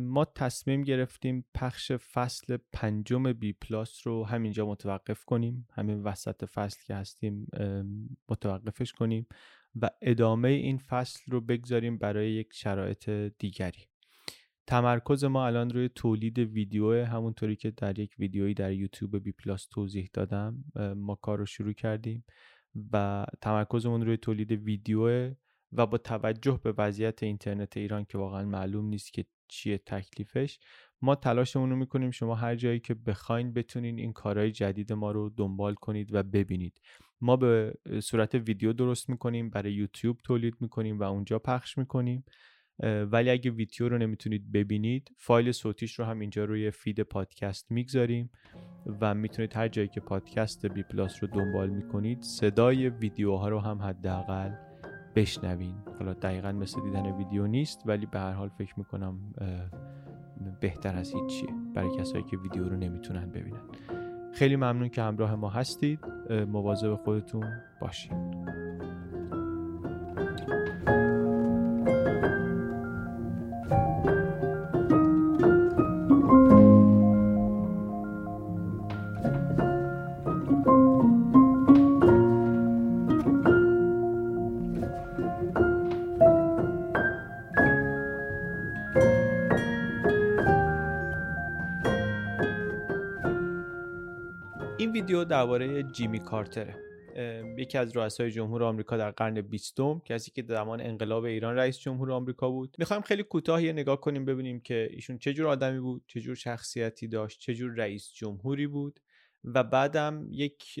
ما تصمیم گرفتیم پخش فصل پنجم بی پلاس رو همینجا متوقف کنیم. همین وسط فصل که هستیم متوقفش کنیم و ادامه این فصل رو بگذاریم برای یک شرایط دیگری. تمرکز ما الان روی تولید ویدیو همونطوری که در یک ویدیویی در یوتیوب بی پلاس توضیح دادم ما کار رو شروع کردیم و تمرکزمون روی تولید ویدیو و با توجه به وضعیت اینترنت ایران که واقعا معلوم نیست که چیه تکلیفش ما تلاشمون رو می‌کنیم شما هر جایی که بخواین بتونین این کارهای جدید ما رو دنبال کنید و ببینید. ما به صورت ویدیو درست می‌کنیم برای یوتیوب تولید می‌کنیم و اونجا پخش می‌کنیم. ولی اگه ویدیو رو نمی‌تونید ببینید فایل صوتیش رو هم اینجا روی فید پادکست می‌گذاریم و می‌تونید هر جایی که پادکست بی پلاس رو دنبال می‌کنید صدای ویدیوها رو هم حداقل بشنوین. حالا دقیقا مثل دیدن ویدیو نیست ولی به هر حال فکر می‌کنم بهتر از هیچیه برای کسایی که ویدیو رو نمی‌تونن ببینن. خیلی ممنون که همراه ما هستید. مواظب خودتون باشید. درباره جیمی کارتره. یکی از رؤسای جمهور آمریکا در قرن بیستم کسی که زمان انقلاب ایران رئیس جمهور آمریکا بود. می‌خوایم خیلی کوتاه یه نگاه کنیم ببینیم که ایشون چه جور آدمی بود چه جور شخصیتی داشت چه جور رئیس جمهوری بود. و بعدم یک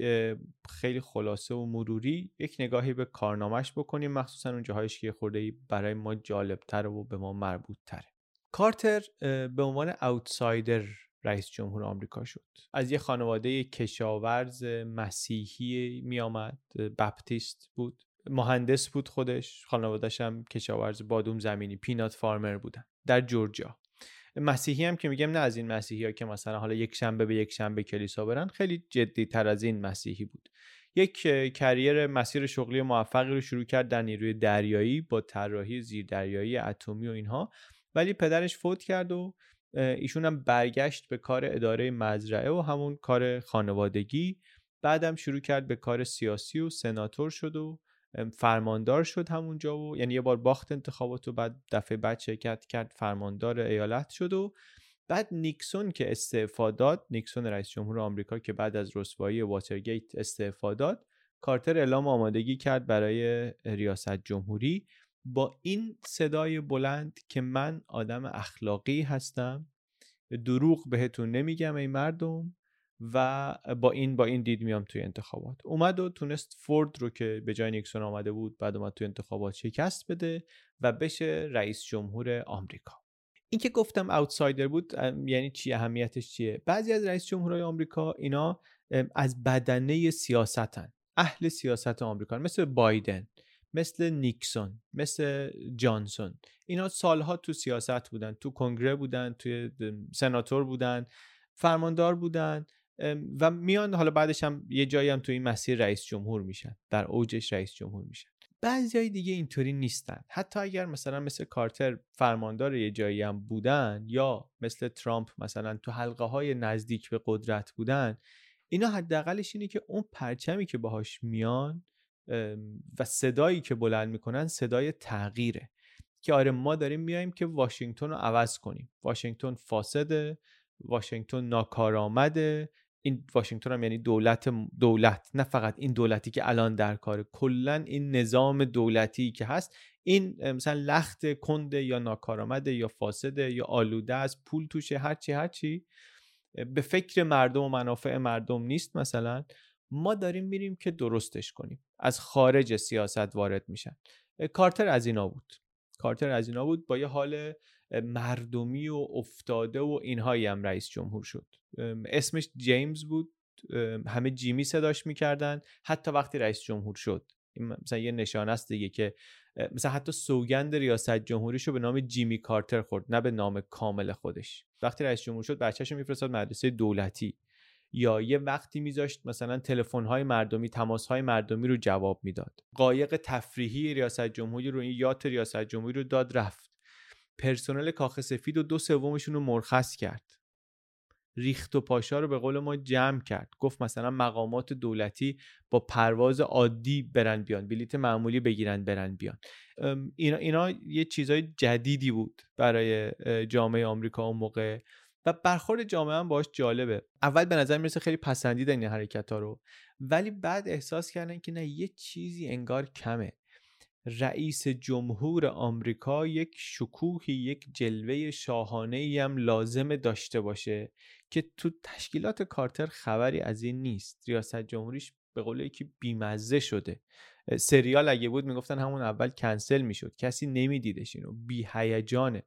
خیلی خلاصه و مروری یک نگاهی به کارنامهش بکنیم. مخصوصا اون جاهایش که خورده برای ما جالبتر و به ما مربوط تره کارتر به عنوان اوتسایدر رئیس جمهور آمریکا شد. از یه خانواده کشاورز مسیحی می آمد بپتیست بود. مهندس بود خودش خانوادهش هم کشاورز بادوم زمینی پینات فارمر بودن در جورجیا. مسیحی هم که میگم نه از این مسیحی ها که مثلا حالا یک شنبه به یک شنبه کلیسا برن خیلی جدی تر از این مسیحی بود. یک کریر مسیر شغلی موفقی رو شروع کرد در نیروی دریایی با طراحی زیردریایی اتمی و اینها. ولی پدرش فوت کرد و ایشون هم برگشت به کار اداره مزرعه و همون کار خانوادگی. بعدم شروع کرد به کار سیاسی و سناتور شد و فرماندار شد همونجا و یعنی یه بار باخت انتخابات و بعد دفعه بعد شرکت کرد فرماندار ایالت شد و بعد نیکسون که استعفا داد نیکسون رئیس جمهور آمریکا که بعد از رسوایی واترگیت استعفا داد کارتر اعلام آمادگی کرد برای ریاست جمهوری. با این صدای بلند که من آدم اخلاقی هستم دروغ بهتون نمیگم ای مردم و با این با این دید میام توی انتخابات. اومد و تونست فورد رو که به جای نیکسون آمده بود بعد اومد توی انتخابات شکست بده و بشه رئیس جمهور آمریکا. این که گفتم اوتسایدر بود یعنی چی؟ اهمیتش چیه؟ بعضی از رئیس جمهورهای آمریکا اینا از بدنه سیاستن. اهل سیاست آمریکا مثل بایدن. مثل نیکسون مثل جانسون. اینا سالها تو سیاست بودن تو کنگره بودن توی سناتور بودن فرماندار بودن و میان حالا بعدش هم یه جایی هم تو این مسیر رئیس جمهور میشن در اوجش رئیس جمهور میشن. بعضی های دیگه اینطوری نیستن. حتی اگر مثلا مثل کارتر فرماندار یه جایی هم بودن یا مثل ترامپ مثلا تو حلقه های نزدیک به قدرت بودن اینا حداقلش اینه که اون پرچمی که باهاش میان و صدایی که بلند می‌کنن صدای تغییره. که آره ما داریم میایم که واشنگتن رو عوض کنیم. واشنگتن فاسده واشنگتن ناکارآمده. این واشنگتن هم یعنی دولت دولت نه فقط این دولتی که الان در کاره. کلا این نظام دولتی که هست این مثلا لخت کنده یا ناکارآمده یا فاسده یا آلوده از پول توشه هرچی هرچی به فکر مردم و منافع مردم نیست مثلا. ما داریم میریم که درستش کنیم. از خارج سیاست وارد میشن. کارتر از اینا بود. کارتر از اینا بود با یه حال مردمی و افتاده و اینهایی هم رئیس جمهور شد. اسمش جیمز بود. همه جیمی صداش می‌کردن. حتی وقتی رئیس جمهور شد. مثلا یه نشانه است دیگه که مثلا حتی سوگند ریاست جمهوریش رو به نام جیمی کارتر خورد نه به نام کامل خودش. وقتی رئیس جمهور شد بچه‌شو میفرستاد مدرسه دولتی. یا یه وقتی میذاشت مثلا تلفن های مردمی تماس های مردمی رو جواب می‌داد. قایق تفریحی ریاست جمهوری رو این یات ریاست جمهوری رو داد رفت. پرسنل کاخ سفید و دو سومشون رو مرخص کرد. ریخت و پاشا رو به قول ما جمع کرد. گفت مثلا مقامات دولتی با پرواز عادی برن بیان بلیت معمولی بگیرن برن بیان. اینا, اینا یه چیزای جدیدی بود برای جامعه آمریکا اون موقع. و برخورد جامعه هم باش جالبه. اول به نظر می‌رسه خیلی پسندیدن این حرکت ها رو. ولی بعد احساس کردن که نه یه چیزی انگار کمه. رئیس جمهور آمریکا یک شکوهی یک جلوه شاهانه ای هم لازم داشته باشه که تو تشکیلات کارتر خبری از این نیست. ریاست جمهوریش به قول یکی بیمزه شده. سریال اگه بود می‌گفتن همون اول کنسل می‌شد. کسی نمیدیدش اینو. بی هیجانه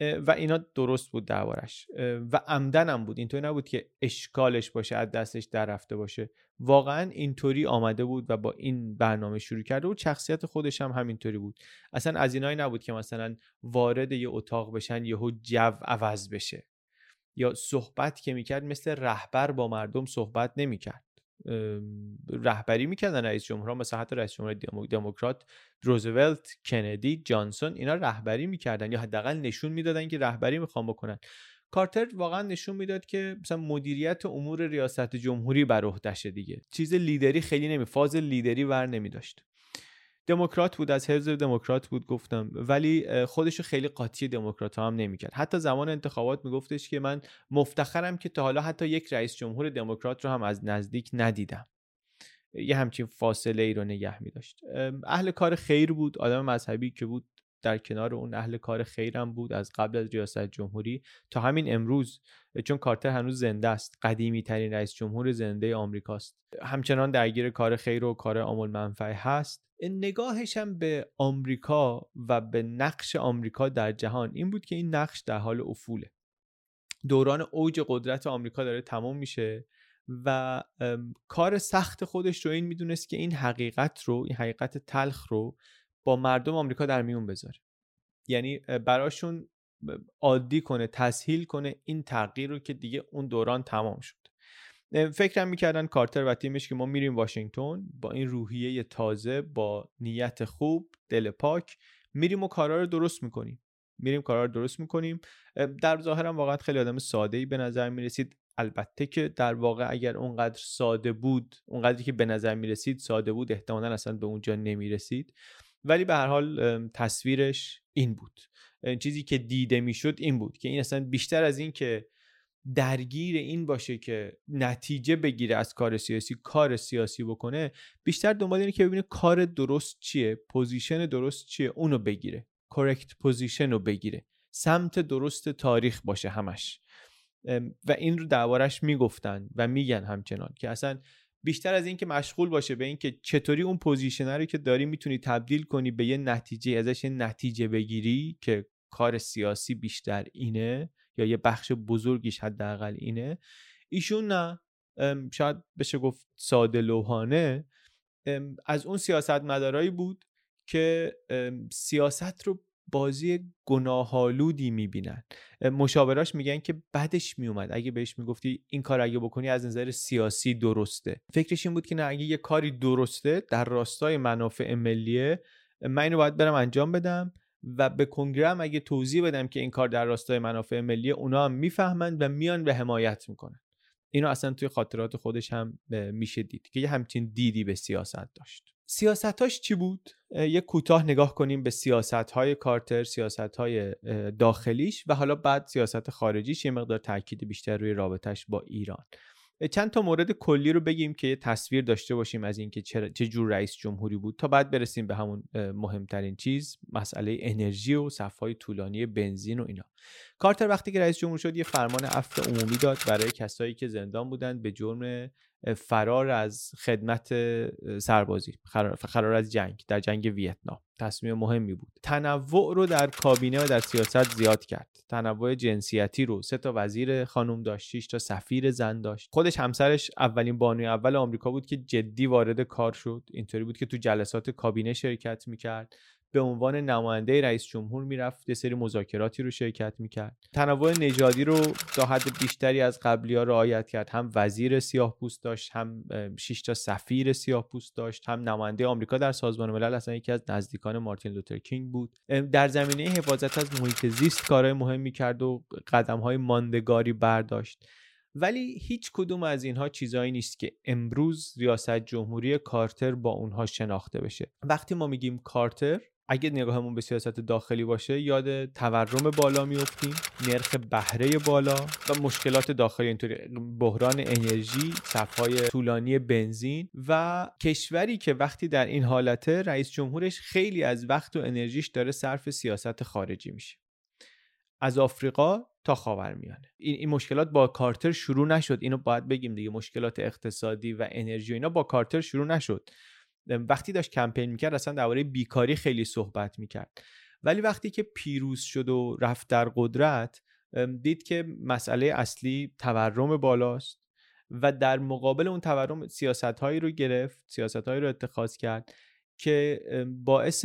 و اینا درست بود دربارش و عمدن هم بود. اینطوری نبود که اشکالش باشه از دستش در رفته باشه. واقعا اینطوری آمده بود و با این برنامه شروع کرده بود. شخصیت خودش هم همینطوری بود. اصلا از اینایی نبود که مثلا وارد یه اتاق بشن یهو جو عوض بشه. یا صحبت که می‌کرد مثل رهبر با مردم صحبت نمی‌کرد. رهبری می‌کردن رئیس جمهورها مثلا حتی رئیس جمهور دموکرات روزولت کندی جانسون اینا رهبری می‌کردن یا حداقل نشون می‌دادن که رهبری می‌خوام بکنن. کارتر واقعا نشون می‌داد که مثلا مدیریت امور ریاست جمهوری بر عهدهشه دیگه. چیز لیدری خیلی نمی فاز لیدری ور نمی داشت دموکرات بود از حزب دموکرات بود گفتم. ولی خودشو خیلی قاطی دموکرات هم نمی‌کرد. حتی زمان انتخابات میگفتش که من مفتخرم که تا حالا حتی یک رئیس جمهور دموکرات رو هم از نزدیک ندیدم. یه همچین فاصله ای رو نگه می داشت اهل کار خیر بود آدم مذهبی که بود. در کنار اون اهل کار خیرم بود از قبل از ریاست جمهوری تا همین امروز چون کارتر هنوز زنده است. قدیمی ترین رئیس جمهور زنده آمریکاست. همچنان درگیر کار خیر و کار عامل منفعه هست. نگاهش هم به آمریکا و به نقش آمریکا در جهان این بود که این نقش در حال افوله. دوران اوج قدرت آمریکا داره تمام میشه و کار سخت خودش رو این می‌دونست که این حقیقت رو این حقیقت تلخ رو با مردم آمریکا در میون بذاره. یعنی براشون عادی کنه تسهیل کنه این تغییر رو که دیگه اون دوران تمام شد. فکرم می‌کردن کارتر و تیمش که ما میریم واشنگتن با این روحیه تازه با نیت خوب دل پاک میریم و کارا رو درست می‌کنیم. میریم کارا رو درست می‌کنیم. در ظاهرم واقعا خیلی آدم ساده ای به نظر می‌رسید. البته که در واقع اگر اونقدر ساده بود اونقدری که به نظر می‌رسید ساده بود احتمالا اصلا به اونجا نمی‌رسید. ولی به هر حال تصویرش این بود. چیزی که دیده می‌شد این بود که این اصلا بیشتر از این که درگیر این باشه که نتیجه بگیره از کار سیاسی کار سیاسی بکنه بیشتر دنبال اینه که ببینه کار درست چیه position درست چیه اونو بگیره. correct position رو بگیره. سمت درست تاریخ باشه همش. و این رو دربارش می‌گفتن و میگن همچنان که اصلا بیشتر از اینکه مشغول باشه به اینکه چطوری اون پوزیشنه رو که داری می‌تونی تبدیل کنی به یه نتیجه ازش یه نتیجه بگیری که کار سیاسی بیشتر اینه یا یه بخش بزرگیش حداقل اینه. ایشون نه شاید بشه گفت ساده لوحانه. از اون سیاست مدارایی بود که سیاست رو بازی گناهالودی می‌بینن. مشاوراش میگن که بدش میومد اگه بهش می‌گفتی این کار اگه بکنی از نظر سیاسی درسته. فکرش این بود که نه اگه یه کاری درسته در راستای منافع ملیه من اینو باید برم انجام بدم و به کنگره اگه توضیح بدم که این کار در راستای منافع ملیه اونا هم می‌فهمند و میان به حمایت می‌کنن. اینو اصلا توی خاطرات خودش هم میشه دید که یه همچین دیدی به سیاست داشت. سیاستاش چی بود؟ یه کوتاه نگاه کنیم به سیاست های کارتر سیاست های داخلیش و حالا بعد سیاست خارجیش یه مقدار تاکید بیشتر روی رابطش با ایران چند تا مورد کلی رو بگیم که یه تصویر داشته باشیم از اینکه چه جور رئیس جمهوری بود تا بعد برسیم به همون مهمترین چیز مسئله انرژی و صفهای طولانی بنزین و اینا کارتر وقتی که رئیس جمهور شد یه فرمان عفو عمومی داد برای کسایی که زندان بودند به جرم فرار از خدمت سربازی فرار از جنگ در جنگ ویتنام. تصمیم مهمی بود. تنوع رو در کابینه و در سیاست زیاد کرد. تنوع جنسیتی رو سه تا وزیر خانم داشت تا سفیر زن داشت. خودش همسرش اولین بانوی اول آمریکا بود که جدی وارد کار شد. اینطوری بود که تو جلسات کابینه شرکت می‌کرد. به عنوان نماینده رئیس جمهور می‌رفت یه سری مذاکراتی رو شرکت می‌کرد. تنوع نژادی رو تا حد بیشتری از قبلی ها رعایت کرد. هم وزیر سیاه پوست داشت هم 6 تا سفیر سیاه پوست داشت هم نماینده آمریکا در سازمان ملل اصلا یکی از نزدیکان مارتین لوتر کینگ بود. در زمینه حفاظت از محیط زیست کارهای مهمی کرد و قدم های ماندگاری برداشت. ولی هیچ کدوم از اینها چیزایی نیست که امروز ریاست جمهوری کارتر با اونها شناخته بشه. وقتی ما میگیم کارتر اگه نگاهمون به سیاست داخلی باشه یاد تورم بالا میفتیم نرخ بهره بالا و مشکلات داخلی. اینطوری بحران انرژی صفهای طولانی بنزین و کشوری که وقتی در این حالته رئیس جمهورش خیلی از وقت و انرژیش داره صرف سیاست خارجی میشه. از آفریقا تا خاورمیانه. این این مشکلات با کارتر شروع نشد. اینو باید بگیم دیگه. مشکلات اقتصادی و انرژی و اینا با کارتر شروع نشد. وقتی داشت کمپین می‌کرد اصلا درباره بیکاری خیلی صحبت می‌کرد. ولی وقتی که پیروز شد و رفت در قدرت دید که مسئله اصلی تورم بالاست و در مقابل اون تورم سیاست هایی رو گرفت سیاست هایی رو اتخاذ کرد که باعث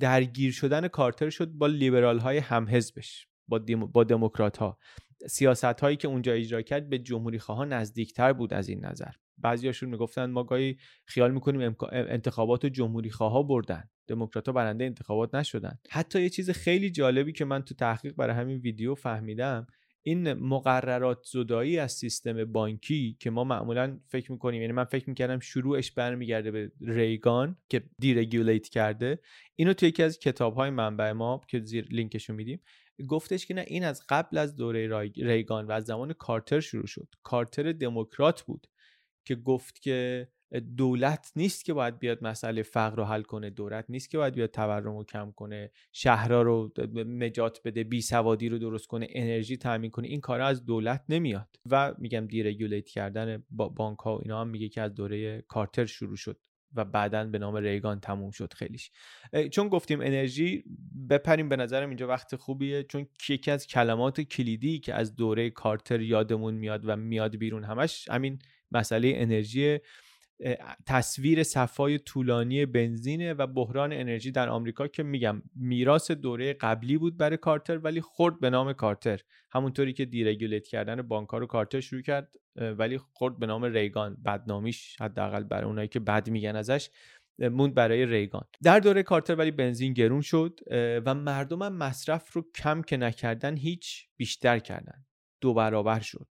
درگیر شدن کارتر شد با لیبرال های همحزبش با, دموکرات ها سیاست هایی که اونجا اجرا کرد به جمهوری خواه نزدیکتر بود از این نظر. بعضیاشون می‌گفتن ما گاهی خیال می‌کنیم انتخابات جمهوری خواه بردن. دموکرات برنده انتخابات نشدن. حتی یه چیز خیلی جالبی که من تو تحقیق برای همین ویدیو فهمیدم این مقررات زدایی از سیستم بانکی که ما معمولا فکر می‌کنیم یعنی من فکر می‌کردم شروعش برمیگرده به ریگان که دیرگولیت کرده اینو تو یکی از کتاب های منبع ما که زیر لینکشو میدیم گفتش که نه این از قبل از دوره ریگان و از زمان کارتر شروع شد. کارتر دموکرات بود که گفت که دولت نیست که باید بیاد مسئله فقر رو حل کنه دولت نیست که باید بیاد تورم رو کم کنه شهرها رو نجات بده بی سوادی رو درست کنه انرژی تامین کنه. این کارا از دولت نمیاد. و میگم دیرگولیت کردن با بانک ها و اینا هم میگه که از دوره کارتر شروع شد. و بعدا به نام ریگان تموم شد خیلیش. چون گفتیم انرژی بپریم به نظرم اینجا وقت خوبیه چون یکی از کلمات کلیدی که از دوره کارتر یادمون میاد و میاد بیرون همش همین مسئله انرژی تصویر صفای طولانی بنزینه و بحران انرژی در آمریکا که میگم میراث دوره قبلی بود برای کارتر ولی خورد به نام کارتر. همونطوری که دیرگولیت کردن بانکار رو کارتر شروع کرد ولی خورد به نام ریگان. بدنامیش حداقل برای اونایی که بد میگن ازش موند برای ریگان. در دوره کارتر ولی بنزین گرون شد و مردم هم مصرف رو کم که نکردن هیچ بیشتر کردن. دو برابر شد.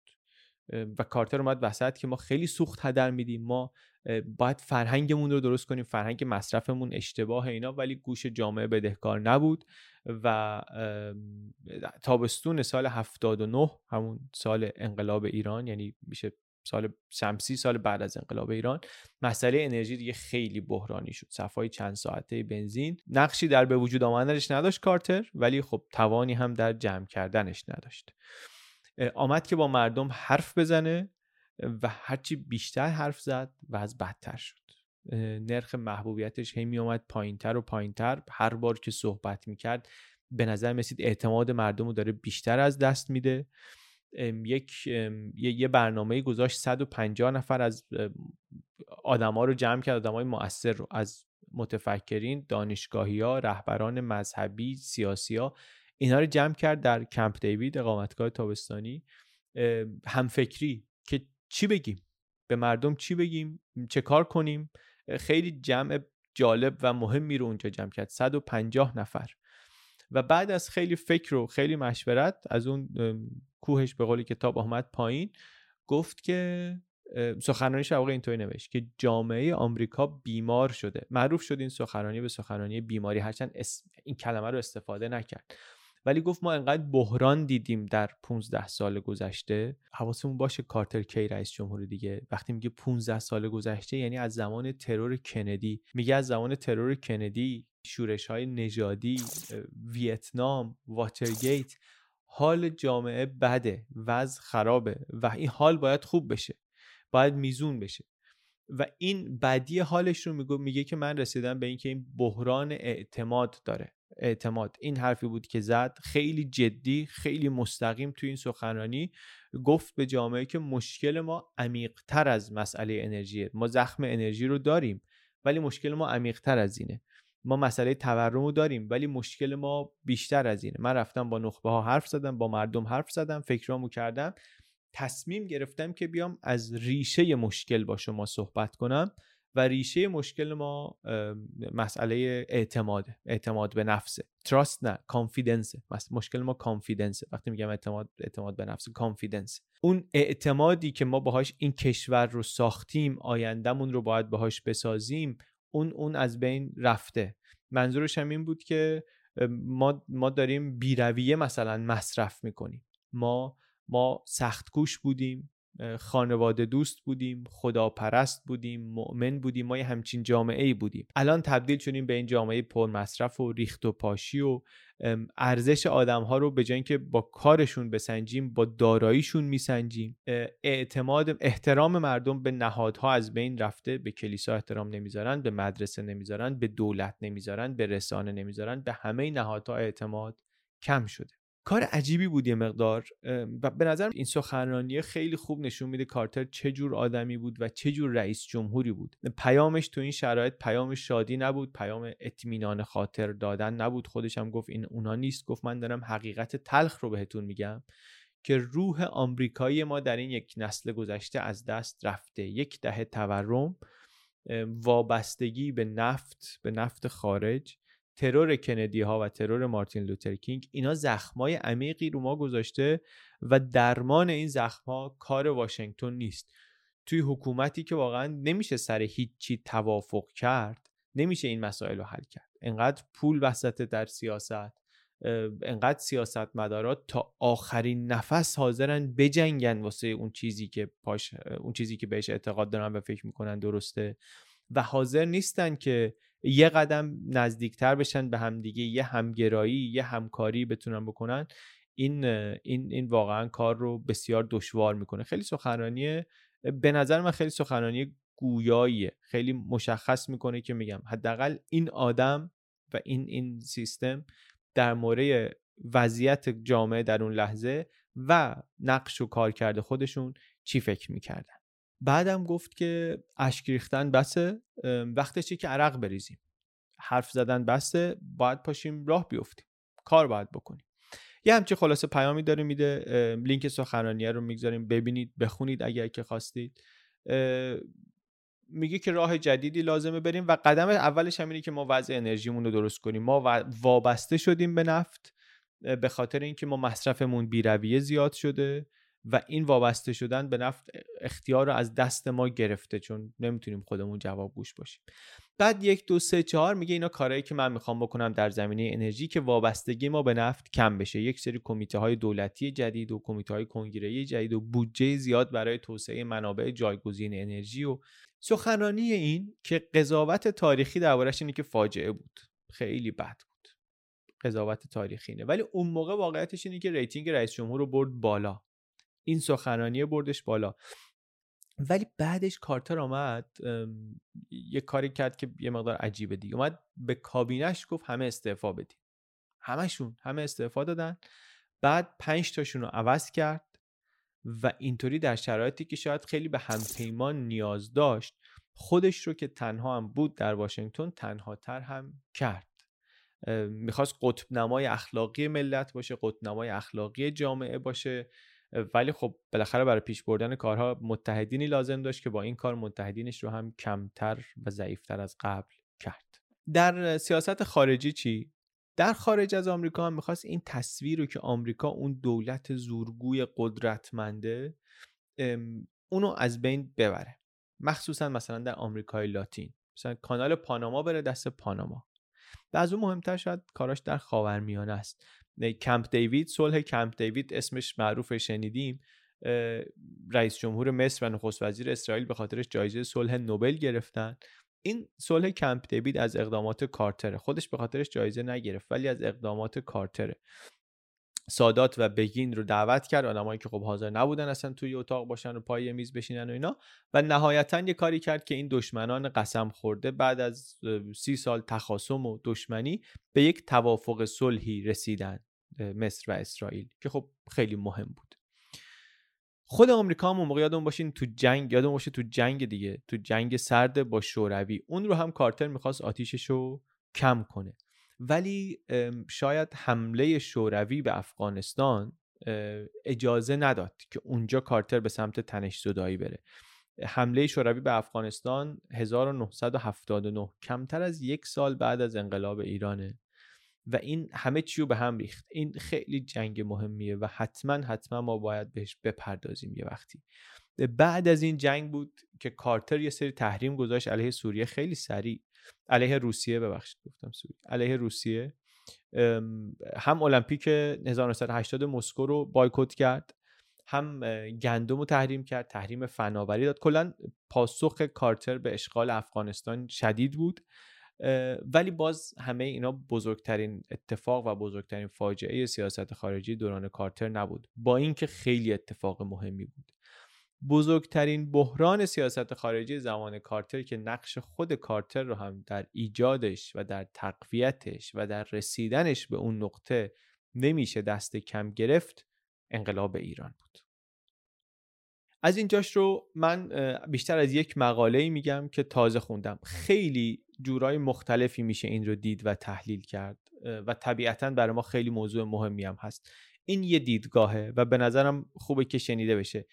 و کارتر اومد وسط که ما خیلی سوخت هدر میدیم. ما باید فرهنگمون رو درست کنیم فرهنگ مصرفمون اشتباه اینا ولی گوش جامعه بدهکار نبود و تابستون سال 79 همون سال انقلاب ایران یعنی میشه سال شمسی سال بعد از انقلاب ایران مسئله انرژی دیگه خیلی بحرانی شد. صفای چند ساعته بنزین. نقشی در به وجود آمدنش نداشت کارتر ولی خب توانی هم در جمع کردنش نداشت. آمد که با مردم حرف بزنه. و هرچی بیشتر حرف زد و از بدتر شد. نرخ محبوبیتش هی می اومد پایینتر و پایینتر. هر بار که صحبت می‌کرد به نظر اعتماد مردم رو داره بیشتر از دست میده. یک یه برنامه گذاشت 150 نفر از آدما رو جمع کرد آدمای مؤثر رو. از متفکرین دانشگاهی ها رهبران مذهبی سیاسی ها اینا رو جمع کرد در کمپ دیوید اقامتگاه تابستانی. همفکری که چی بگیم؟ به مردم چی بگیم؟ چه کار کنیم؟ خیلی جمع جالب و مهمی رو اونجا جمع کرد. 150 نفر. و بعد از خیلی فکر و خیلی مشورت از اون کوهش به قول کتاب آمد پایین گفت که سخنرانیش واقع اینطوری نوشت که جامعه آمریکا بیمار شده. معروف شد این سخنرانی به سخنرانی بیماری. هرچند این کلمه رو استفاده نکرد. ولی گفت ما انقدر بحران دیدیم در 15 سال گذشته. حواسمون باشه کارتر کی رئیس جمهور دیگه. وقتی میگه 15 سال گذشته یعنی از زمان ترور کندی. میگه از زمان ترور کندی شورش های نژادی ویتنام واترگیت حال جامعه بده وضع خرابه و این حال باید خوب بشه. باید میزون بشه. و این بدی حالش رو میگه میگه که من رسیدم به اینکه این بحران اعتماد داره. اعتماد. این حرفی بود که زد خیلی جدی خیلی مستقیم توی این سخنرانی گفت به جامعه که مشکل ما عمیقتر از مسئله انرژیه ما زخم انرژی رو داریم ولی مشکل ما عمیقتر از اینه. ما مسئله تورم رو داریم ولی مشکل ما بیشتر از اینه. من رفتم با نخبه ها حرف زدم با مردم حرف زدم فکرامو کردم. تصمیم گرفتم که بیام از ریشه مشکل با شما صحبت کنم. و ریشه مشکل ما مسئله اعتماد اعتماد به نفسه تراست نه کانفیدنس مشکل ما confidence وقتی میگم اعتماد اعتماد به نفس confidence اون اعتمادی که ما باهاش این کشور رو ساختیم آیندهمون رو باید باهاش بسازیم اون اون از بین رفته. منظورش هم این بود که ما ما داریم بیرویه مثلا مصرف می‌کنیم. ما ما سخت کوش بودیم. خانواده دوست بودیم خداپرست بودیم مؤمن بودیم ما یه همچین جامعه ای بودیم. الان تبدیل شدیم به این جامعه پر مصرف و ریخت و پاشی و ارزش آدم ها رو به جای اینکه با کارشون بسنجیم با داراییشون میسنجیم. اعتماد احترام مردم به نهادها از بین رفته به کلیسا احترام نمی‌ذارن به مدرسه نمی‌ذارن به دولت نمی‌ذارن به رسانه نمی‌ذارن به همه نهادها اعتماد کم شده. کار عجیبی بود یه مقدار و به نظر این سخنرانی خیلی خوب نشون میده کارتر چه جور آدمی بود و چه جور رئیس جمهوری بود. پیامش تو این شرایط پیام شادی نبود پیام اطمینان خاطر دادن نبود. خودش هم گفت این اونا نیست. گفت من دارم حقیقت تلخ رو بهتون میگم که روح آمریکایی ما در این یک نسل گذشته از دست رفته. یک دهه تورم وابستگی به نفت به نفت خارج. ترور کندی ها و ترور مارتین لوتر کینگ اینا زخمای عمیقی رو ما گذاشته و درمان این زخما کار واشنگتن نیست. توی حکومتی که واقعا نمیشه سر هیچی توافق کرد نمیشه این مسائل رو حل کرد. انقدر پول وسط در سیاست انقدر سیاست مدارات تا آخرین نفس حاضرن بجنگن واسه اون چیزی که پاش اون چیزی که بهش اعتقاد دارن و فکر می‌کنن درسته. و حاضر نیستن که یه قدم نزدیکتر بشن به همدیگه یه همگرایی یه همکاری بتونن بکنن این این این واقعا کار رو بسیار دشوار می‌کنه. خیلی سخنرانی به نظر من خیلی سخنرانی گویاییه. خیلی مشخص می‌کنه که میگم حداقل این آدم و این این سیستم در مورد وضعیت جامعه در اون لحظه و نقش و کار کرده خودشون چی فکر می‌کردن. بعدم گفت که اشک ریختن بسه وقتشه که عرق بریزیم. حرف زدن بسه باید پاشیم راه بیفتیم. کار باید بکنیم. یه همچی خلاصه پیامی داره میده. لینک سخنرانیه رو می‌گذاریم. ببینید بخونید اگر که خواستید. میگه که راه جدیدی لازمه بریم و قدم اولش همینه که ما وضع انرژیمون رو درست کنیم. ما وابسته شدیم به نفت به خاطر اینکه ما مصرفمون بیرویه زیاد شده. و این وابسته شدن به نفت اختیار رو از دست ما گرفته چون نمی‌تونیم خودمون جواب گوش باشیم. بعد یک دو سه چهار میگه اینا کارهایی که من می‌خوام بکنم در زمینه انرژی که وابستگی ما به نفت کم بشه. یک سری کمیته های دولتی جدید و کمیته های کنگره‌ای جدید و بودجه زیاد برای توسعه منابع جایگزین انرژی و سخنرانی این که قضاوت تاریخی دربارش اینه که فاجعه بود. خیلی بد بود. قضاوت تاریخی اینه. ولی اون موقع واقعیتش اینه که rating رئیس جمهور رو برد بالا. این سخنرانی بردش بالا. ولی بعدش کارتر آمد یه کاری کرد که یه مقدار عجیبه دیگه. اومد به کابینش گفت همه استعفا بدین. همشون همه استعفا دادن. بعد پنج تاشون رو عوض کرد و اینطوری در شرایطی که شاید خیلی به همپیمان نیاز داشت خودش رو که تنها هم بود در واشنگتن تنها تر هم کرد. می‌خواست قطب نمای اخلاقی ملت باشه قطب نمای اخلاقی جامعه باشه. ولی خب بالاخره برای پیش بردن کارها متحدینی لازم داشت که با این کار متحدینش رو هم کمتر و ضعیفتر از قبل کرد. در سیاست خارجی چی؟ در خارج از آمریکا هم می‌خواست این تصویر رو که آمریکا اون دولت زورگوی قدرتمنده اونو از بین ببره. مخصوصا مثلا در آمریکای لاتین. مثلا کانال پاناما بره دست پاناما. و از اون مهمتر شاید کاراش در خاورمیانه است. کمپ دیوید صلح کمپ دیوید اسمش معروف شنیدیم. رئیس جمهور مصر و نخست وزیر اسرائیل به خاطرش جایزه صلح نوبل گرفتن. این صلح کمپ دیوید از اقدامات کارتره. خودش به خاطرش جایزه نگرفت ولی از اقدامات کارتره. سادات و بگین رو دعوت کرد. آدمایی که خب حاضر نبودن اصلا توی اتاق باشن و پای میز بشینن و اینا. و نهایتا یه کاری کرد که این دشمنان قسم خورده بعد از سی سال تخاصم و دشمنی به یک توافق صلحی رسیدن مصر و اسرائیل که خب خیلی مهم بود. خود آمریکا هم موقع یادمون باشین تو جنگ یادمون باشه تو جنگ دیگه تو جنگ سرد با شوروی. اون رو هم کارتر می‌خواست آتیشش رو کم کنه. ولی شاید حمله شوروی به افغانستان اجازه نداد که اونجا کارتر به سمت تنش زدایی بره. حمله شوروی به افغانستان 1979 کمتر از یک سال بعد از انقلاب ایرانه. و این همه چی رو به هم ریخت. این خیلی جنگ مهمیه و حتما حتما ما باید بهش بپردازیم یه وقتی. بعد از این جنگ بود که کارتر یه سری تحریم گذاشت علیه سوریه. خیلی سریع. علیه روسیه ببخشید گفتم سوریه علیه روسیه. هم المپیک 1980 مسکو رو بایکوت کرد هم گندم رو تحریم کرد تحریم فناوری داد. کلا پاسخ کارتر به اشغال افغانستان شدید بود. ولی باز همه اینا بزرگترین اتفاق و بزرگترین فاجعه سیاست خارجی دوران کارتر نبود. با اینکه خیلی اتفاق مهمی بود. بزرگترین بحران سیاست خارجی زمان کارتر که نقش خود کارتر رو هم در ایجادش و در تقویتش و در رسیدنش به اون نقطه نمیشه دست کم گرفت انقلاب ایران بود. از اینجاش رو من بیشتر از یک مقاله میگم که تازه خوندم. خیلی جورای مختلفی میشه این رو دید و تحلیل کرد و طبیعتا برای ما خیلی موضوع مهمی هم هست. این یه دیدگاهه و به نظرم خوبه که شنیده بشه.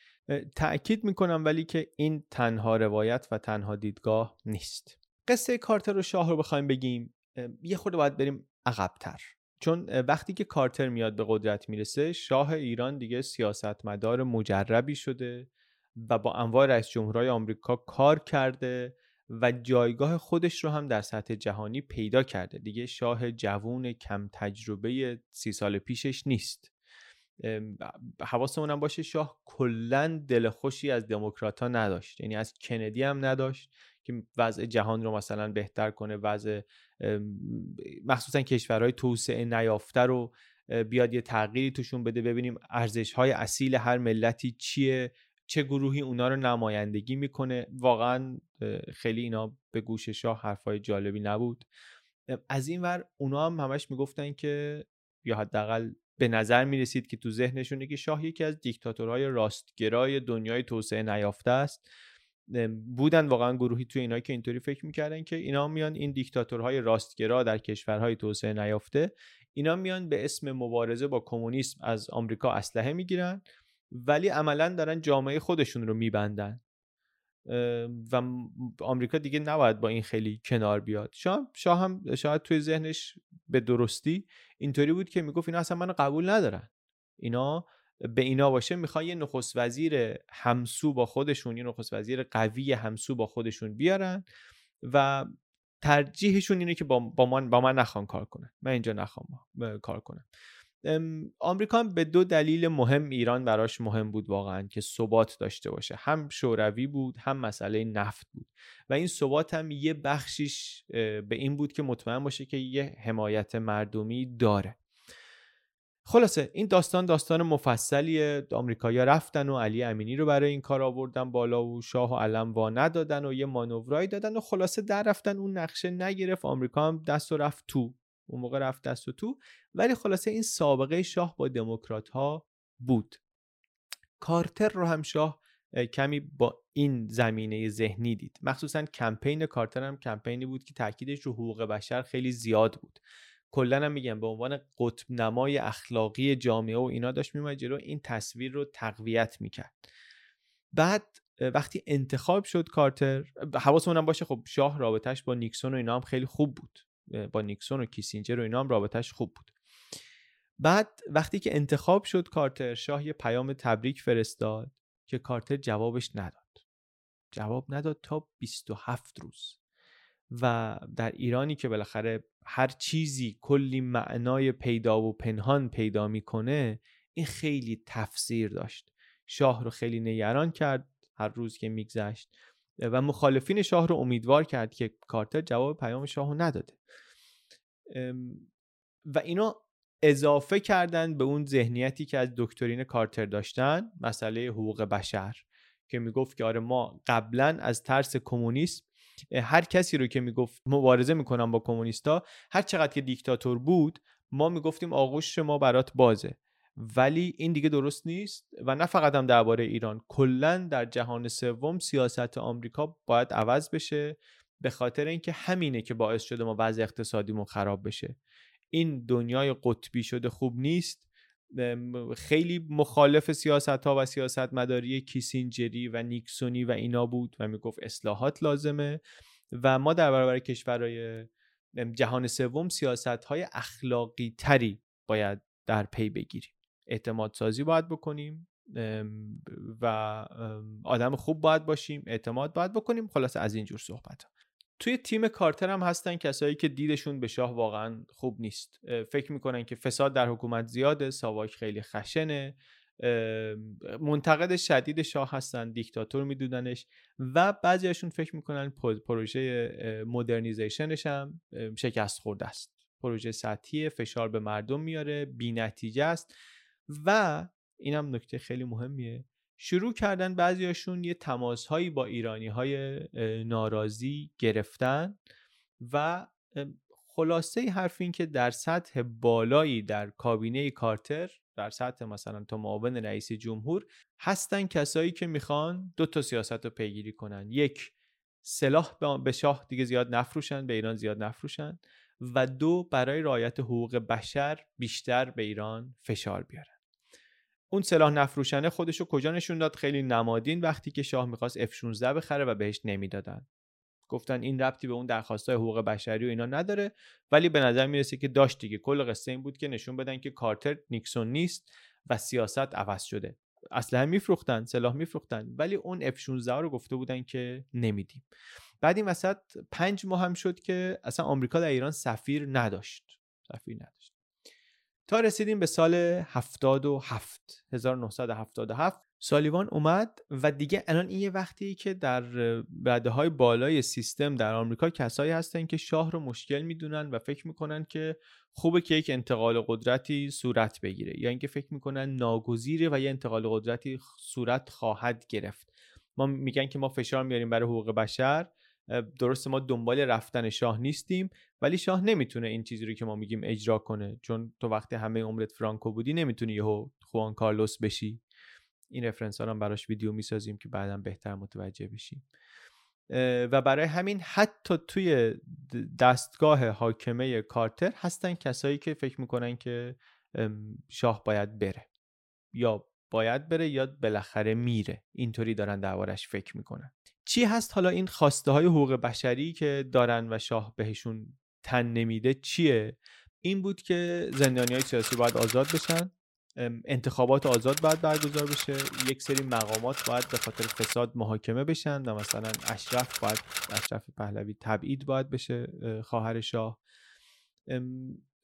تأکید می‌کنم ولی که این تنها روایت و تنها دیدگاه نیست. قصه کارتر و شاه رو بخوایم بگیم یه خورده باید بریم عقبتر. چون وقتی که کارتر میاد به قدرت می‌رسه شاه ایران دیگه سیاستمدار مجربی شده و با انواع رئیس جمهورهای آمریکا کار کرده و جایگاه خودش رو هم در سطح جهانی پیدا کرده. دیگه شاه جوون کم تجربه سی سال پیشش نیست. حواسمون هم باشه شاه کلا دل خوشی از دموکرات ها نداشت. یعنی از کندی هم نداشت که وضع جهان رو مثلا بهتر کنه وضع مخصوصا کشورهای توسعه نیافته رو بیاد یه تغییری توشون بده. ببینیم ارزش های اصیل هر ملتی چیه چه گروهی اونا رو نمایندگی می‌کنه. واقعا خیلی اینا به گوش شاه حرفای جالبی نبود. از این ور اونا هم همش می‌گفتن که یا حداقل به نظر می رسید که تو ذهنشونه که شاه یکی از دیکتاتورهای راستگرای دنیای توسعه نیافته است. بودن واقعا گروهی تو اینا که اینطوری فکر می‌کردن که اینا میان این دیکتاتورهای راستگرا در کشورهای توسعه نیافته اینا میان به اسم مبارزه با کمونیسم از آمریکا اسلحه می‌گیرن ولی عملا دارن جامعه خودشون رو میبندن. و آمریکا دیگه نباید با این خیلی کنار بیاد. شاه, شاه هم شاید توی ذهنش به درستی اینطوری بود که می‌گفت اینا اصلا منو قبول ندارن. اینا به اینا باشه می‌خوان یه نخست وزیر همسو با خودشون یه نخست وزیر قوی همسو با خودشون بیارن و ترجیحشون اینه که با, با, من, با من نخوان کار کنن. من اینجا نخوام کار کنم. آمریکا هم به دو دلیل مهم ایران براش مهم بود واقعا که ثبات داشته باشه. هم شوروی بود هم مسئله نفت بود. و این ثبات هم یه بخشیش به این بود که مطمئن باشه که یه حمایت مردمی داره. خلاصه این داستان داستان مفصلیه. آمریکایی‌ها رفتن و علی امینی رو برای این کار آوردن بالا و شاه و علم وا ندادن و یه مانورایی دادن و خلاصه در رفتن اون نقشه نگرفت. آمریکا هم دست و رفت تو. اون موقع رفت دست و تو. ولی خلاصه این سابقه شاه با دموکرات ها بود. کارتر رو هم شاه کمی با این زمینه ذهنی دید. مخصوصا کمپین کارتر هم کمپینی بود که تاکیدش رو حقوق بشر خیلی زیاد بود. کلا هم میگم به عنوان قطب نمای اخلاقی جامعه و اینا داشت میومد جلو این تصویر رو تقویت می‌کرد. بعد وقتی انتخاب شد کارتر حواسمون باشه خب شاه رابطش با نیکسون و اینا هم خیلی خوب بود. با نیکسون و کیسینجر و اینا هم رابطش خوب بود. بعد وقتی که انتخاب شد کارتر شاه یه پیام تبریک فرستاد که کارتر جوابش نداد. جواب نداد تا 27 روز. و در ایرانی که بالاخره هر چیزی کلی معنای پیدا و پنهان پیدا می‌کنه این خیلی تفسیر داشت. شاه رو خیلی نگران کرد هر روز که میگذشت. و مخالفین شاه رو امیدوار کرد که کارتر جواب پیام شاه رو نداده. و اینا اضافه کردن به اون ذهنیتی که از دکترین کارتر داشتن مسئله حقوق بشر که می‌گفت که آره ما قبلا از ترس کمونیسم هر کسی رو که می‌گفت مبارزه می‌کنم با کمونیستا هر چقدر که دیکتاتور بود ما می‌گفتیم آغوش ما برات بازه. ولی این دیگه درست نیست و نه فقط هم درباره ایران. کلا در جهان سوم سیاست آمریکا باید عوض بشه به خاطر اینکه همینه که باعث شده ما وضع اقتصادیمون خراب بشه. این دنیای قطبی شده خوب نیست. خیلی مخالف سیاست ها و سیاست مداری کیسینجری و نیکسونی و اینا بود و می‌گفت اصلاحات لازمه و ما در برابر کشورهای جهان سوم سیاست های اخلاقی تری باید در پی بگیریم. اعتماد سازی باید بکنیم و آدم خوب باید باشیم اعتماد باید بکنیم. خلاص از اینجور صحبت ها. توی تیم کارتر هم هستن کسایی که دیدشون به شاه واقعا خوب نیست. فکر می‌کنن که فساد در حکومت زیاده ساواک خیلی خشنه. منتقد شدید شاه هستن دیکتاتور میدوننش و بعضیشون فکر می‌کنن پروژه مدرنیزیشنش هم شکست خورده است. پروژه سطحی فشار به مردم میاره بی نتیجه است. و اینم نکته خیلی مهمیه. شروع کردن بعضیاشون یه تماس هایی با ایرانی های ناراضی گرفتن و خلاصه حرف این که در سطح بالایی در کابینه کارتر در سطح مثلا تا معاون رئیس جمهور هستن کسایی که می‌خوان دو تا سیاست رو پیگیری کنن. یک سلاح به شاه دیگه زیاد نفروشن به ایران زیاد نفروشن و دو برای رعایت حقوق بشر بیشتر به ایران فشار بیارن. اون سلاح نفروشنه خودشو کجا نشون داد؟ خیلی نمادین وقتی که شاه می‌خواست F16 بخره و بهش نمی‌دادن. گفتن این ربطی به اون درخواستای حقوق بشری و اینا نداره ولی به نظر می‌رسه که داشت دیگه. کل قصه این بود که نشون بدن که کارتر نیکسون نیست و سیاست عوض شده. اصلا میفروختن سلاح میفروختن ولی اون F16 رو گفته بودن که نمیدیم. بعد این وسط پنج ماه هم شد که اصلا آمریکا در ایران سفیر نداشت. سفیر نداشت. تا رسیدیم به سال 77 1977 سالیوان اومد و دیگه الان این یه وقتی که در رده های بالای سیستم در آمریکا کسایی هستن که شاه رو مشکل می‌دونن و فکر می‌کنن که خوبه که یک انتقال قدرتی صورت بگیره. یا اینکه فکر می‌کنن ناگزیره و یه انتقال قدرتی صورت خواهد گرفت. ما میگن که ما فشار میاریم برای حقوق بشر. درسته ما دنبال رفتن شاه نیستیم ولی شاه نمی‌تونه این چیزی رو که ما میگیم اجرا کنه. چون تو وقتی همه عمرت فرانکو بودی نمی‌تونی یهو خوان کارلوس بشی. این رفرنس ها هم براش ویدیو می‌سازیم که بعدا بهتر متوجه بشیم. و برای همین حتی توی دستگاه حاکمه کارتر هستن کسایی که فکر می‌کنن که شاه باید بره. یا باید بره یا بالاخره میره. اینطوری دارن دربارش فکر می‌کنن. چی هست حالا این خواسته های حقوق بشری که دارن و شاه بهشون تن نمیده چیه؟ این بود که زندانی های سیاسی باید آزاد بشن انتخابات آزاد باید برگزار بشه یک سری مقامات باید به خاطر فساد محاکمه بشن و مثلا اشرف باید اشرف پهلوی تبعید باید بشه خواهر شاه.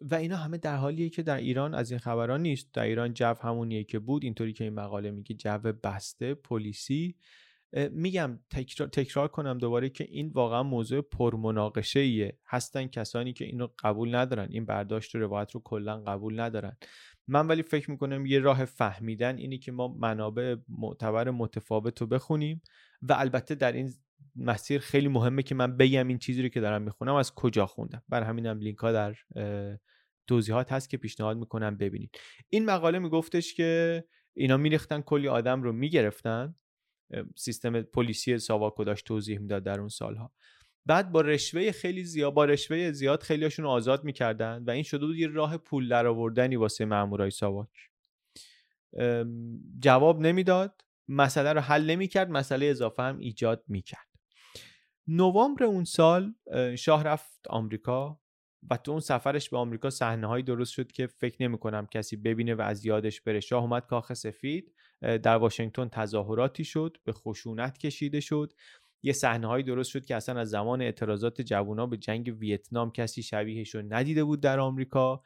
و اینا همه در حالیه که در ایران از این خبران نیست. در ایران جو همونیه که بود اینطوری که این مقاله میگه جو بسته پلیسی. میگم تکرار, تکرار کنم دوباره که این واقعا موضوع پرمناقشه ایه هستن کسانی که اینو قبول ندارن. این برداشت و روایت رو کلا قبول ندارن. من ولی فکر می‌کنم یه راه فهمیدن اینی که ما منابع معتبر متفاوت رو بخونیم و البته در این مسیر خیلی مهمه که من بگم این چیزی رو که دارم می‌خونم از کجا خوندم. بر همینم لینک ها در توضیحات هست که پیشنهاد می‌کنم ببینید. این مقاله میگفتش که اینا میریختن کلی آدم رو می‌گرفتن. سیستم پلیسی ساواکو داشت توضیح می‌داد در اون سالها. بعد با رشوه خیلی زیاد با رشوه زیاد خیلیاشون آزاد می‌کردن و این شده بود یه راه پول درآوردنی واسه مامورای ساواک. جواب نمی‌داد. مسئله رو حل نمی‌کرد مسئله اضافه هم ایجاد می‌کرد. نوامبر اون سال شاه رفت آمریکا و تو اون سفرش به آمریکا صحنه درست شد که فکر نمی کنم کسی ببینه و از یادش بره. شاه اومد کاخ سفید. در واشنگتن تظاهراتی شد به خشونت کشیده شد. یه صحنه هایی درست شد که اصلا از زمان اعتراضات جوونا به جنگ ویتنام کسی شبیهش رو ندیده بود در آمریکا.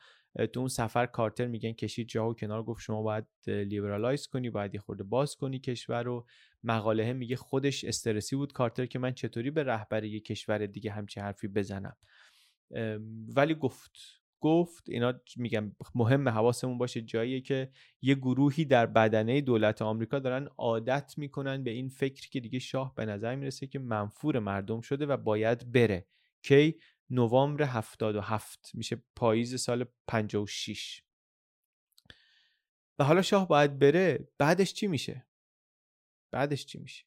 تو اون سفر کارتر میگن کشید جاهو کنار گفت شما باید لیبرالایز کنی باید یه خورده باز کنی کشور رو. مقاله میگه خودش استرسی بود کارتر که من چطوری به رهبر یه کشور دیگه همچی حرفی بزنم. ولی گفت گفت اینا میگم مهم حواسمون باشه جاییه که یه گروهی در بدنه دولت آمریکا دارن عادت می‌کنن به این فکر که دیگه شاه به نظر می‌رسه که منفور مردم شده و باید بره. کی؟ نوامبر 77 میشه پاییز سال 56 و حالا شاه باید بره بعدش چی میشه؟ بعدش چی میشه؟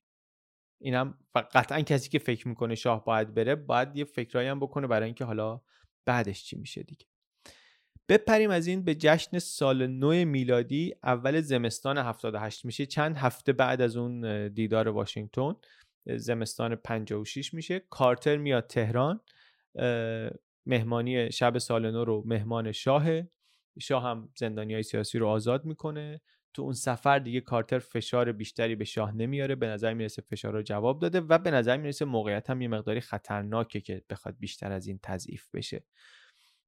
اینم قطعا کسی که فکر می‌کنه شاه باید بره باید یه فکرایی هم بکنه برای اینکه حالا بعدش چی میشه دیگه. بپریم از این به جشن سال نو میلادی اول زمستان 78 میشه چند هفته بعد از اون دیدار واشنگتن. زمستان 56 میشه. کارتر میاد تهران. مهمانی شب سال نو رو مهمان شاهه شاه هم زندانی های سیاسی رو آزاد می‌کنه. تو اون سفر دیگه کارتر فشار بیشتری به شاه نمیاره. به نظر می‌رسه فشار رو جواب داده و به نظر می‌رسه موقعیت هم یه مقداری خطرناکه که بخواد بیشتر از این تضعیف بشه.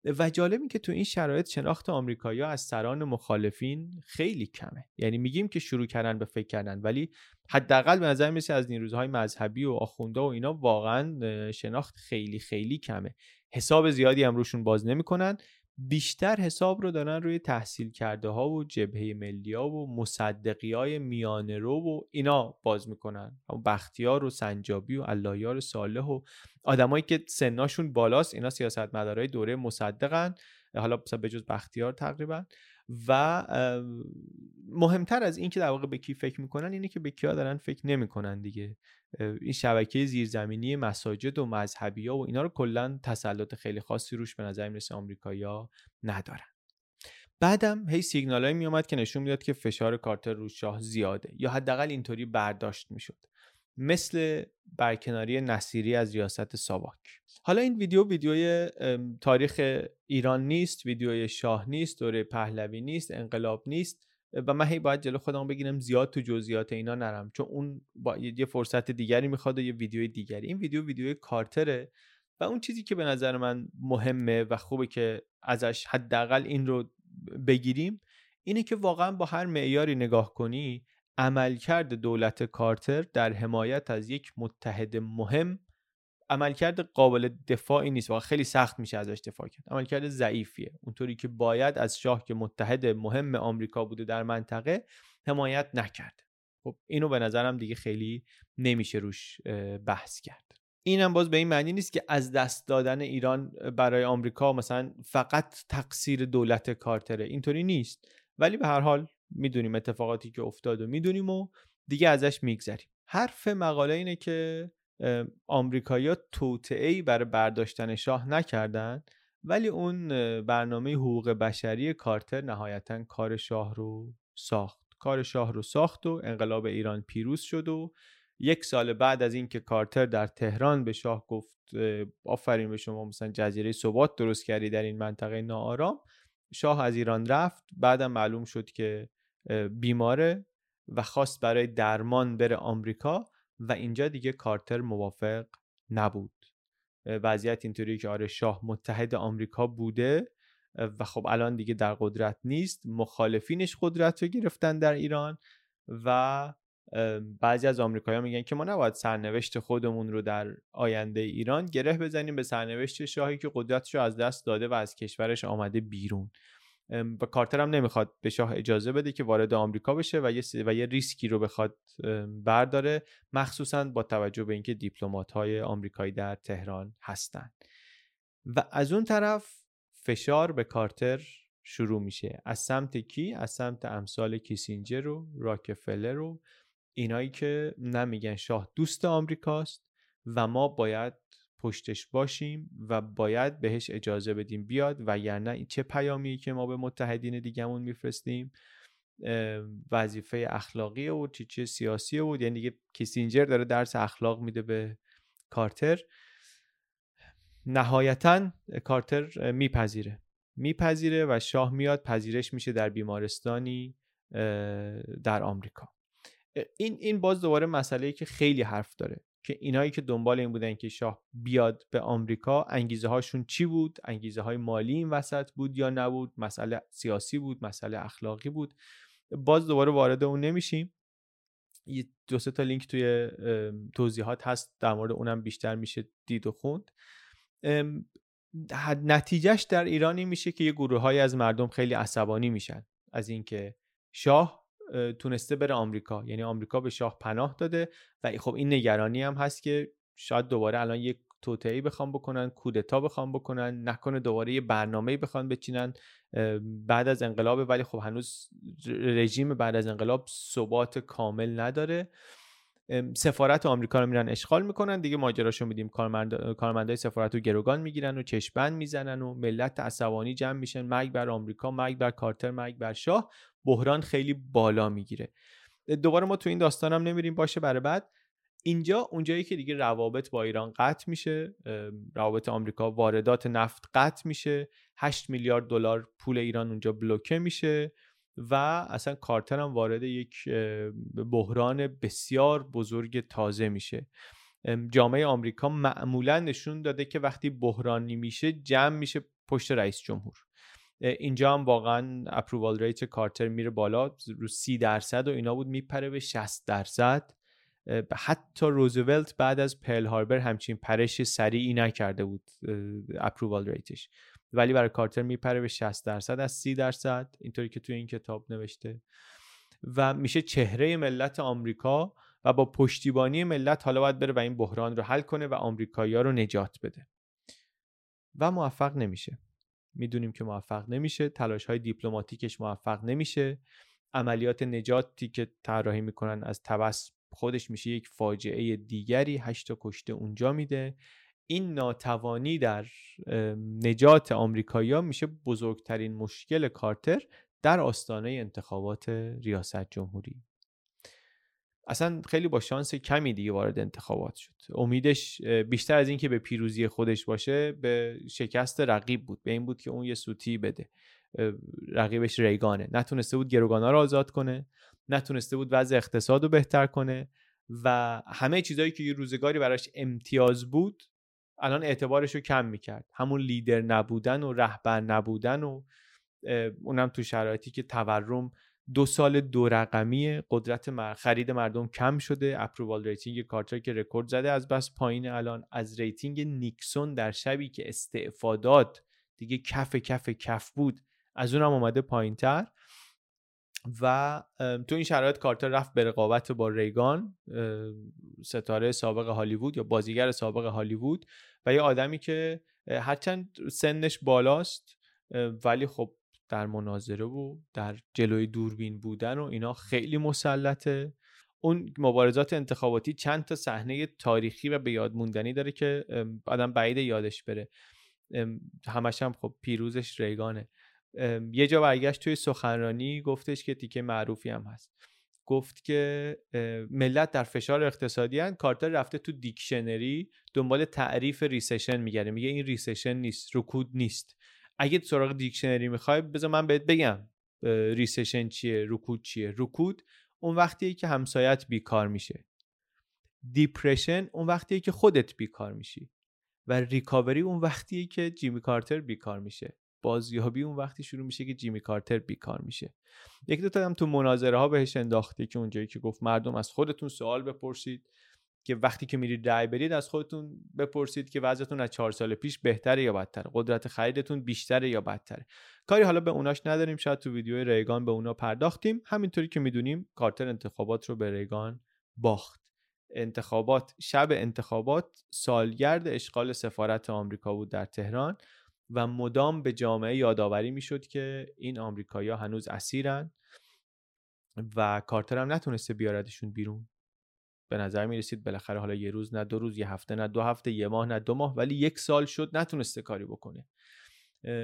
و جالب که تو این شرایط شناخت آمریکایی از سران مخالفین خیلی کمه. یعنی میگیم که شروع کردن به فکر کردن ولی حداقل به نظر می‌رسه از نیروهای مذهبی و آخونده و اینا واقعا شناخت خیلی خیلی کمه. حساب زیادی هم روشون باز نمی‌کنن. بیشتر حساب رو دارن روی تحصیل کرده ها و جبهه ملی ها و مصدقی های میانه رو و اینا باز می‌کنن. بختیار و سنجابی و اللهیار صالح و آدمایی که سناشون بالاست اینا سیاست مدارای دوره مصدقن. حالا به جز بختیار تقریبا. و مهمتر از این که در واقع به کی فکر می‌کنن اینه که به کیا دارن فکر نمی‌کنن دیگه. این شبکه زیرزمینی مساجد و مذهبی ها و اینا رو کلا تسلط خیلی خاصی روش به نظر می‌رسه آمریکایی‌ها ندارن. بعدم هی سیگنالایی میومد که نشون می‌داد که فشار کارتر رو شاه زیاده یا حداقل اینطوری برداشت می‌شد. مثل برکناری نصیری از ریاست ساواک. حالا این ویدیو ویدیوی تاریخ ایران نیست ویدیوی شاه نیست دوره پهلوی نیست انقلاب نیست و من هی باید جلو خودم بگیرم زیاد تو جزئیات اینا نرم چون اون با یه فرصت دیگری می‌خواد و یه ویدیوی دیگری. این ویدیو ویدیوی کارتره و اون چیزی که به نظر من مهمه و خوبه که ازش حداقل این رو بگیریم اینه که واقعا با هر معیاری نگاه کنی عملکرد دولت کارتر در حمایت از یک متحد مهم عملکرد قابل دفاعی نیست و خیلی سخت میشه ازش دفاع کرد. عملکرد ضعیفیه. اونطوری که باید از شاه که متحد مهم آمریکا بوده در منطقه حمایت نکرد. خب اینو به نظرم دیگه خیلی نمیشه روش بحث کرد. اینم باز به این معنی نیست که از دست دادن ایران برای آمریکا مثلا فقط تقصیر دولت کارتره. اینطوری نیست. ولی به هر حال می‌دونیم اتفاقاتی که افتاد و می‌دونیم و دیگه ازش میگذریم. حرف مقاله اینه که آمریکایی‌ها توطئه‌ای برای برداشتن شاه نکردن ولی اون برنامه حقوق بشری کارتر نهایتا کار شاه رو ساخت. کار شاه رو ساخت و انقلاب ایران پیروز شد و یک سال بعد از اینکه کارتر در تهران به شاه گفت آفرین به شما مثلا جزیره ثبات درست کردی در این منطقه ناآرام شاه از ایران رفت. بعدم معلوم شد که بیماره و خواست برای درمان بره آمریکا و اینجا دیگه کارتر موافق نبود. وضعیت اینطوری که آره شاه متحد آمریکا بوده و خب الان دیگه در قدرت نیست مخالفینش قدرت رو گرفتن در ایران و بعضی از آمریکایی‌ها میگن که ما نباید سرنوشت خودمون رو در آینده ایران گره بزنیم به سرنوشت شاهی که قدرتش رو از دست داده و از کشورش آمده بیرون. و کارتر هم نمی‌خواد به شاه اجازه بده که وارد آمریکا بشه و یه, و یه ریسکی رو بخواد برداره مخصوصا با توجه به اینکه دیپلمات های آمریکایی در تهران هستن. و از اون طرف فشار به کارتر شروع میشه. از سمت کی؟ از سمت امثال کیسینجر و راکفلر و اینایی که میگن شاه دوست آمریکاست و ما باید پشتش باشیم و باید بهش اجازه بدیم بیاد و یعنی این چه پیامی که ما به متحدین دیگهمون میفرستیم وظیفه اخلاقی و چی چه سیاسی بود یعنی دیگه کیسینجر داره درس اخلاق میده به کارتر. نهایتا کارتر میپذیره. میپذیره و شاه میاد پذیرش میشه در بیمارستانی در آمریکا. این این باز دوباره مسئله که خیلی حرف داره. که اینایی که دنبال این بودن که شاه بیاد به آمریکا انگیزه هاشون چی بود؟ انگیزه های مالی این وسط بود یا نبود؟ مسئله سیاسی بود مسئله اخلاقی بود. باز دوباره وارد اون نمیشیم. یه دو تا لینک توی توضیحات هست. در مورد اونم بیشتر میشه دید و خوند. نتیجهش در ایرانی میشه که یه گروه های از مردم خیلی عصبانی میشن. از اینکه شاه تونسته بره آمریکا. یعنی آمریکا به شاه پناه داده و خب این نگرانی هم هست که شاید دوباره الان یک توطئه‌ای بخوام بکنن کودتا بخوام بکنن نکنه دوباره یه برنامه‌ای بخوان بچینن بعد از انقلاب ولی خب هنوز رژیم بعد از انقلاب ثبات کامل نداره. سفارت آمریکا رو میرن اشغال می‌کنن. دیگه ماجراشو میدیم. کارمند کارمندای سفارت رو گروگان می‌گیرن و چشمند می‌زنن و ملت عصبانی جمع میشن. مرگ بر آمریکا مرگ بر کارتر مرگ بر شاه. بحران خیلی بالا می‌گیره. دوباره ما تو این داستانم نمیریم. باشه برای بعد. اینجا اونجایی که دیگه روابط با ایران قطع میشه روابط آمریکا واردات نفت قطع میشه. 8 میلیارد دلار پول ایران اونجا بلوکه میشه. و اصلا کارتر هم وارد یک بحران بسیار بزرگ تازه میشه. جامعه آمریکا معمولا نشون داده که وقتی بحرانی میشه جمع میشه پشت رئیس جمهور. اینجا هم واقعا approval rate کارتر میره بالا رو سی درصد و اینا بود میپره به 60 درصد. حتی روزولت بعد از پل هاربر همچین پرش سریعی نکرده بود اپرووال ریتش. ولی برای کارتر میپره به 60 درصد از 30 درصد اینطوری که توی این کتاب نوشته. و میشه چهره ملت آمریکا و با پشتیبانی ملت حالا باید بره و این بحران رو حل کنه و آمریکایی‌ها رو نجات بده. و موفق نمیشه. می‌دونیم که موفق نمیشه تلاش های دیپلماتیکش موفق نمیشه. عملیات نجاتی که طراحی می‌کنن از تبس خودش میشه یک فاجعه دیگری هشتا کشته اونجا میده. این ناتوانی در نجات آمریکایی‌ها میشه بزرگترین مشکل کارتر در آستانه انتخابات ریاست جمهوری. اصلا خیلی با شانس کمی دیگه وارد انتخابات شد. امیدش بیشتر از اینکه به پیروزی خودش باشه به شکست رقیب بود. به این بود که اون یه سوتی بده. رقیبش ریگانه. نتونسته بود گروگانا رو آزاد کنه. نتونسته بود وضع اقتصاد رو بهتر کنه. و همه چیزهایی که یه روزگاری براش امتیاز بود الان اعتبارش رو کم می‌کرد. همون لیدر نبودن و رهبر نبودن و اونم تو شرایطی که تورم دو سال دو رقمی قدرت خرید مردم کم شده approval rating کارتر که رکورد زده از بس پایین الان. از rating نیکسون در شبی که استعفا داد دیگه کف کف کف بود از اونم اومده پایین تر و تو این شرایط کارتر رفت به رقابت با ریگان ستاره سابق هالیوود یا بازیگر سابق هالیوود و یه آدمی که هرچند سنش بالاست ولی خب در مناظره و در جلوی دوربین بودن و اینا خیلی مسلطه. اون مبارزات انتخاباتی چند تا صحنه تاریخی و به یاد موندنی داره که آدم بعید یادش بره. همش هم خب پیروزش ریگانه. یه جا برگشت توی سخنرانی گفتش که تیکه معروفی هم هست. گفت که ملت در فشار اقتصادی هن. کارتر رفته تو دیکشنری دنبال تعریف recession میگرده میگه این recession نیست رکود نیست. اگه سراغ دیکشنری می‌خوای بذار من بهت بگم recession چیه رکود چیه. رکود اون وقتیه که همسایت بیکار میشه. depression اون وقتیه که خودت بیکار میشی. و recovery اون وقتیه که جیمی کارتر بیکار میشه. بازیابی اون وقتی شروع میشه که جیمی کارتر بیکار میشه. یک دو تا هم تو مناظره ها بهش انداخته که اونجایی که گفت مردم از خودتون سوال بپرسید که وقتی که میرید رأی برید از خودتون بپرسید که وضعتون از چهار سال پیش بهتره یا بدتره قدرت خریدتون بیشتره یا بدتره. کاری حالا به اوناش نداریم شاید تو ویدیو ریگان به اونا پرداختیم. همینطوری که می‌دونیم کارتر انتخابات رو به ریگان باخت. انتخابات شب انتخابات سالگرد اشغال سفارت آمریکا بود در تهران. و مدام به جامعه یادآوری می‌شد که این آمریکایی‌ها هنوز اسیرن و کارتر هم نتونسته بیاردشون بیرون. به نظر می رسید بالاخره حالا یه روز نه دو روز یه هفته نه دو هفته یه ماه نه دو ماه ولی یک سال شد نتونسته کاری بکنه.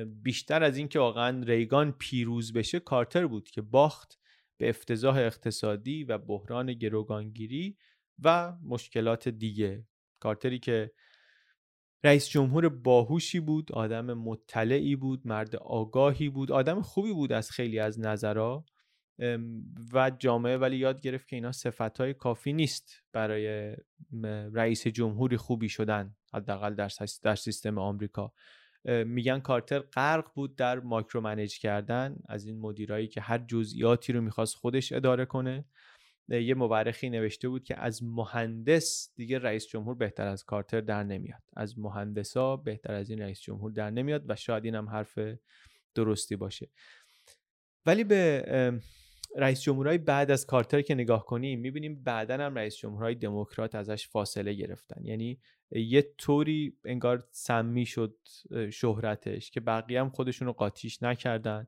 بیشتر از اینکه واقعا ریگان پیروز بشه کارتر بود که باخت به افتضاح اقتصادی و بحران گروگانگیری و مشکلات دیگه. کارتری که رئیس جمهور باهوشی بود آدم مطلعی بود مرد آگاهی بود آدم خوبی بود از خیلی از نظرها و جامعه ولی یاد گرفت که اینا های کافی نیست برای رئیس جمهوری خوبی شدن حداقل در, در سیستم آمریکا. میگن کارتر غرق بود در مایکرو منیج کردن از این مدیرایی که هر جزئیاتی رو می‌خواست خودش اداره کنه. یه مورخی نوشته بود که از مهندس دیگه رئیس جمهور بهتر از کارتر در نمیاد. از مهندسا بهتر از این رئیس جمهور در نمیاد و شاید این هم حرف درستی باشه. ولی به رئیس جمهورهای بعد از کارتر که نگاه کنیم می‌بینیم بعدا هم رئیس جمهورهای دموکرات ازش فاصله گرفتن. یعنی یه طوری انگار سمی شد شهرتش که بقیه هم خودشون رو قاطیش نکردن.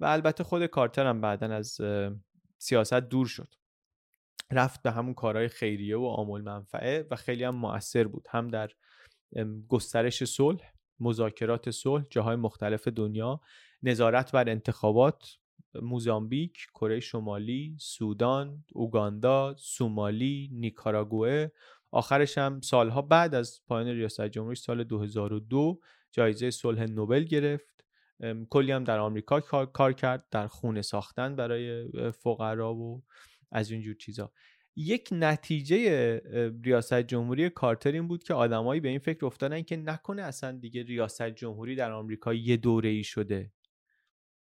و البته خود کارتر هم بعدا از سیاست دور شد. رفت به همون کارهای خیریه و آمول منفعه و خیلی هم مؤثر بود. هم در گسترش صلح مذاکرات صلح جاهای مختلف دنیا نظارت بر انتخابات موزامبیک، کره شمالی، سودان، اوگاندا، سومالی، نیکاراگوئه. آخرش هم سالها بعد از پایان ریاست جمهوری سال 2002 جایزه صلح نوبل گرفت. کلی هم در آمریکا کار کرد در خونه ساختن برای فقرا و از اینجور چیزا. یک نتیجه ریاست جمهوری کارتر این بود که آدمایی به این فکر افتادن که نکنه اصلا دیگه ریاست جمهوری در آمریکا یه دوره ای شده.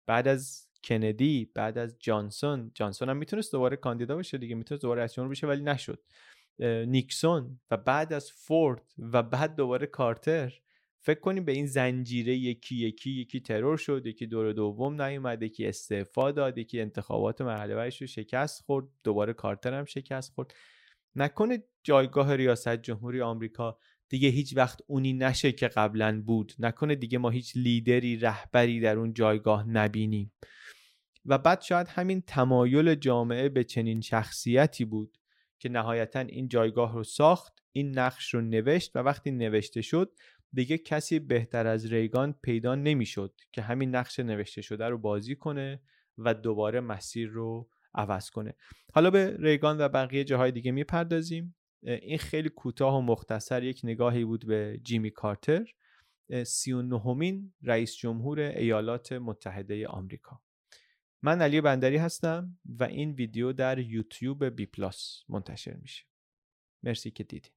بعد از کندی بعد از جانسون جانسون هم می‌تونست دوباره کاندیدا بشه دیگه می‌تونست دوباره رئیس جمهور بشه ولی نشد. نیکسون و بعد از فورد و بعد دوباره کارتر. فکر کنیم به این زنجیره یکی یکی یکی ترور شد یکی دور دوم نیومد یکی استعفا داد یکی انتخابات مرحله رو شکست خورد دوباره کارتر هم شکست خورد. نکنه جایگاه ریاست جمهوری آمریکا دیگه هیچ وقت اونی نشه که قبلا بود. نکنه دیگه ما هیچ لیدری رهبری در اون جایگاه نبینیم. و بعد شاید همین تمایل جامعه به چنین شخصیتی بود که نهایتا این جایگاه رو ساخت این نقش رو نوشت و وقتی نوشته شد دیگه کسی بهتر از ریگان پیدا نمی‌شد که همین نقش نوشته شده رو بازی کنه و دوباره مسیر رو عوض کنه. حالا به ریگان و بقیه جاهای دیگه می‌پردازیم. این خیلی کوتاه و مختصر یک نگاهی بود به جیمی کارتر سی و نهمین رئیس جمهور ایالات متحده آمریکا. من علی بندری هستم و این ویدیو در یوتیوب بی پلاس منتشر میشه. مرسی که دیدید